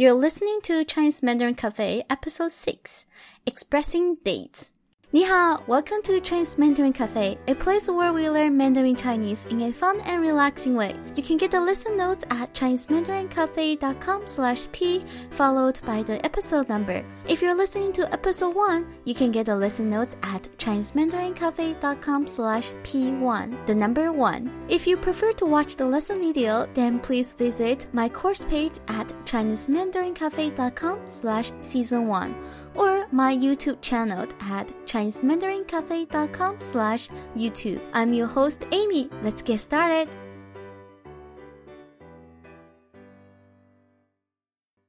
You're listening to Chinese Mandarin Cafe, Episode 6 Expressing Dates. 你好，Welcome to Chinese Mandarin Cafe, a place where we learn Mandarin Chinese in a fun and relaxing way. You can get the lesson notes at ChineseMandarinCafe.com slash p, followed by the episode number. If you're listening to episode 1, you can get the lesson notes at ChineseMandarinCafe.com slash p1, the number 1. If you prefer to watch the lesson video, then please visit my course page at ChineseMandarinCafe.com slash season 1 or my YouTube channel at ChineseMandarinCafe.com slash YouTube. I'm your host, Amy. Let's get started.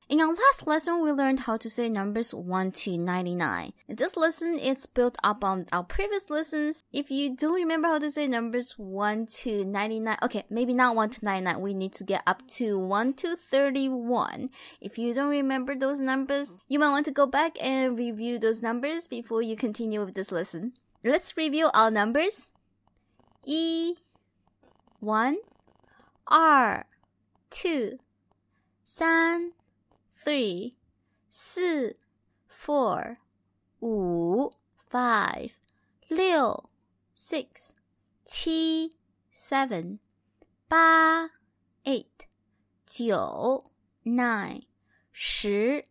In our last lesson, we learned how to say numbers 1 to 99. This lesson is built up on our previous lessons. If you don't remember how to say numbers 1 to 99, okay, maybe not 1 to 99, we need to get up to 1 to 31. If you don't remember those numbers, you might want to go back and review those numbers before you continue with this lesson. Let's review our numbers. E, 1, R, 2, 3, three, 四 four, 五 five, 六 six, 七 seven, 八 eight, 九 nine, 十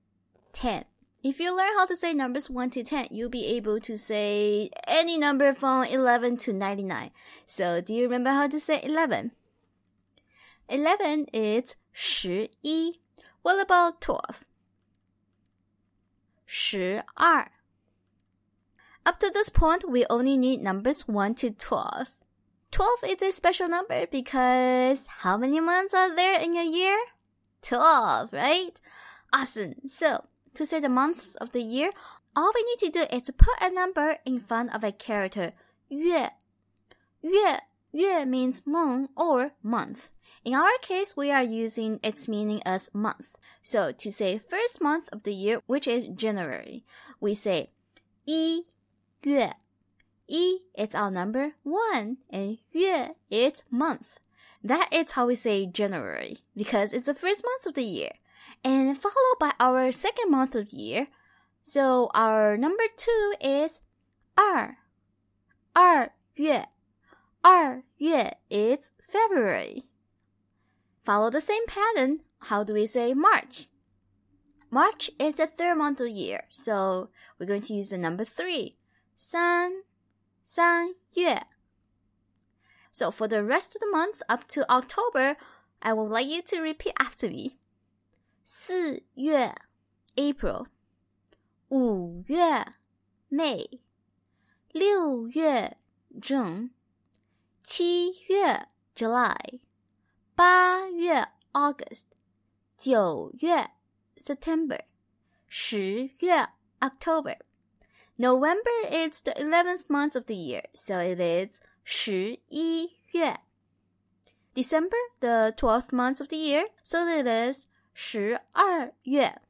ten. If you learn how to say numbers 1 to 10, you'll be able to say any number from 11 to 99. So, do you remember how to say 11? 11 is 11. What about twelve? 十二. Up to this point, we only need numbers 1 to 12. 12 is a special number because how many months are there in a year? 12, right? Awesome. So, to say the months of the year, all we need to do is put a number in front of a character. 月,月, 月 means moon or month. In our case, we are using its meaning as month. So to say first month of the year, which is January, we say 一月. Yi is our number one, and yue is month. That is how we say January, because it's the first month of the year. And followed by our second month of the year. So our number two is 二,二月, 二月 is February. Follow the same pattern. How do we say March? March is the third month of the year, so we're going to use the number three. 三,三月. So for the rest of the month up to October, I would like you to repeat after me. 四月 April 五月 May 六月 June 七月 July 八月 August，九月 September，十月 October。November is the eleventh month of the year, so it is 十一月。December, the twelfth month of the year, so it is 十二月。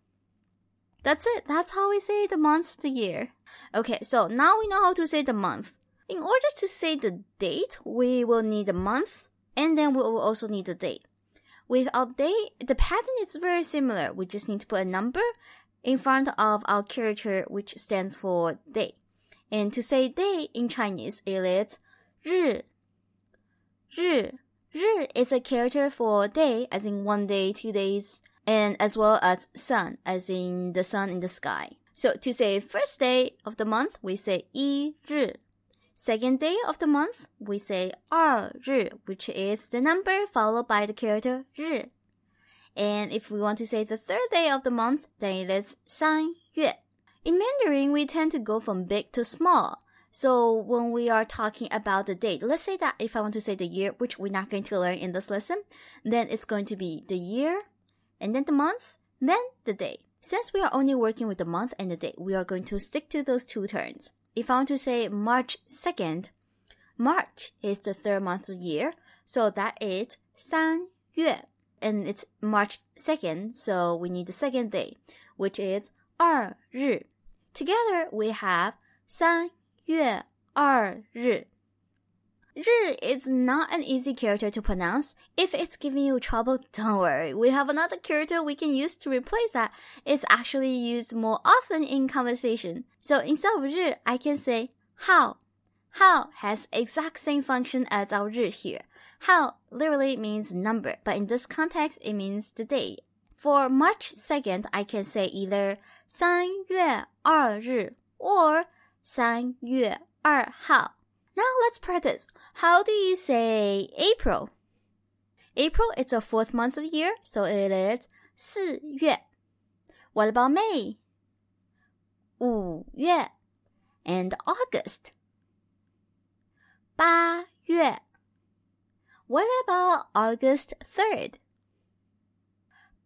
That's it. That's how we say the months of the year. Okay, so now we know how to say the month. In order to say the date, we will need a month and then we will also need the date. With our date, the pattern is very similar. We just need to put a number in front of our character, which stands for day. And to say day in Chinese, it is 日,日,日 is a character for day, as in one day, two days, and as well as sun, as in the sun in the sky. So to say first day of the month, we say 一日. Second day of the month, we say 二日, which is the number followed by the character 日. And if we want to say the third day of the month, then it is 三月. In Mandarin, we tend to go from big to small. So when we are talking about the date, let's say that if I want to say the year, which we're not going to learn in this lesson, then it's going to be the year, and then the month, then the day. Since we are only working with the month and the date, we are going to stick to those two terms if I want to say March 2nd, March is the third month of the year, so that is 三月, and it's March 2nd, so we need the second day, which is 二日. Together we have 三月二日. Ri is not an easy character to pronounce. If it's giving you trouble, don't worry. We have another character we can use to replace that. It's actually used more often in conversation. So instead of Ri, I can say hao. Hao has exact same function as our 日 here. Hao literally means number, but in this context it means the day. For March 2nd, I can say either 3月2日 er, or 3月2号. Now let's practice. How do you say April? April is the fourth month of the year, so it is 四月. What about May? 五月 and August. 八月 What about August 3rd?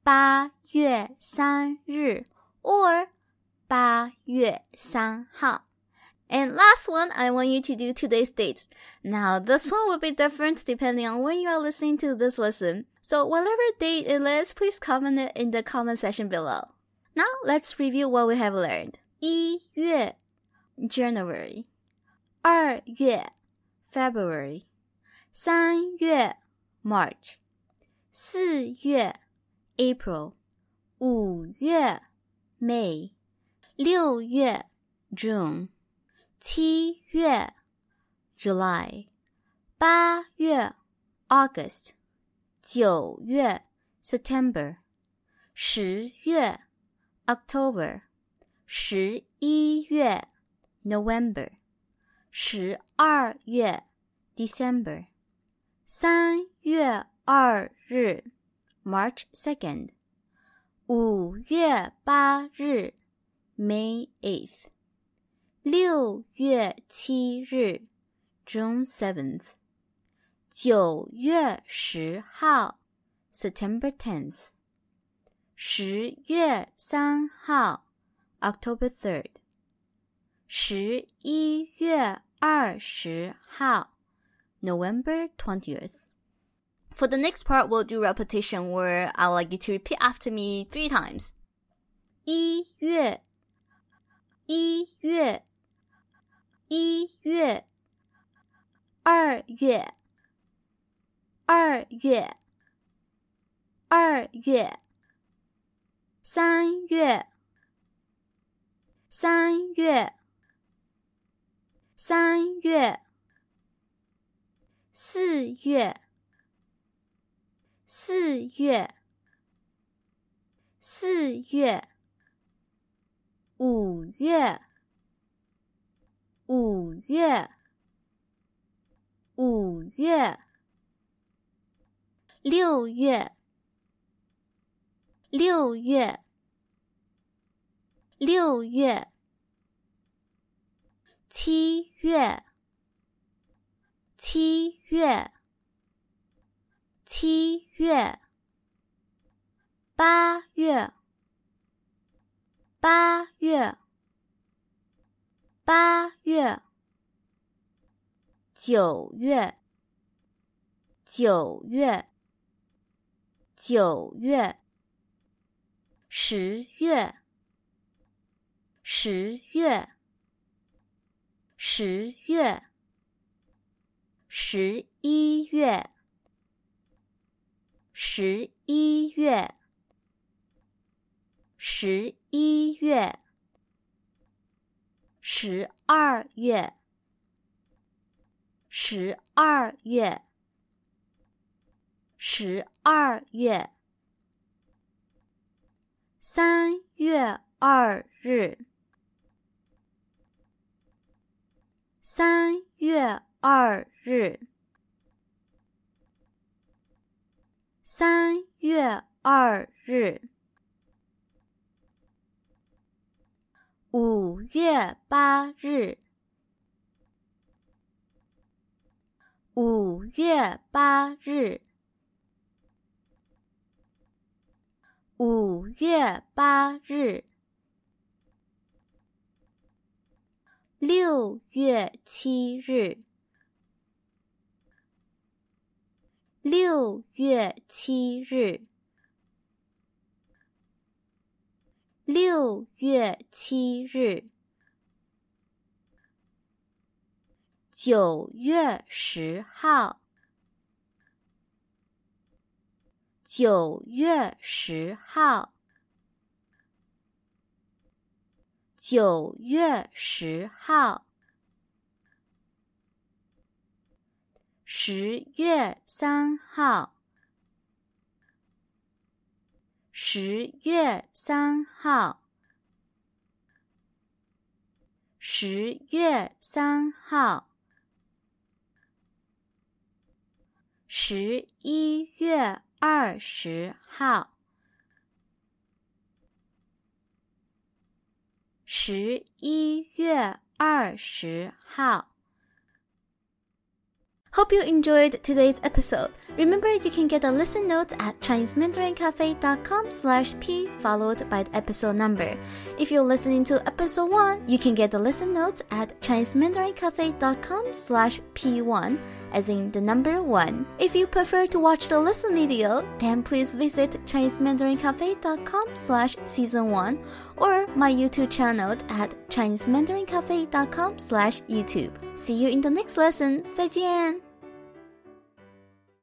八月三日 or 八月三号. And last one, I want you to do today's date. Now, this one will be different depending on when you are listening to this lesson. So whatever date it is, please comment it in the comment section below. Now, let's review what we have learned. 一月 January 二月 February 三月 March 四月 April 五月 May 六月 June 七月 July 八月 August 九月 September 十月 October 十一月 November 十二月 December 三月二日 March second 五月八日 May eighth 六月七日 June seventh 九月十号 September tenth 十月三号 October third 十一月二十号 November 20th. For the next part, we'll do repetition where I'd like you to repeat after me three times. 一月一月 一月二月二月二月三月三月三月四月四月四月五月五月五月六月六月六月七月七月七月八月八月。八月九月九月九月十月十月十月十一月十一月十一月十二月十二月十二月三月二日三月二日三月二日。五月八日，五月八日，五月八日，六月七日，六月七日。六月七日，九月十号，九月十号，九月十号，十月三号，十月三号。十月三号，十一月二十号，十一月二十号。Hope you enjoyed today's episode. Remember, you can get the listen notes at ChineseMandarinCafe.com slash P followed by the episode number. If you're listening to episode 1, you can get the listen notes at ChineseMandarinCafe.com slash P1 as in the number 1. If you prefer to watch the listen video, then please visit ChineseMandarinCafe.com slash season 1 or my YouTube channel at ChineseMandarinCafe.com slash YouTube. See you in the next lesson. 再见。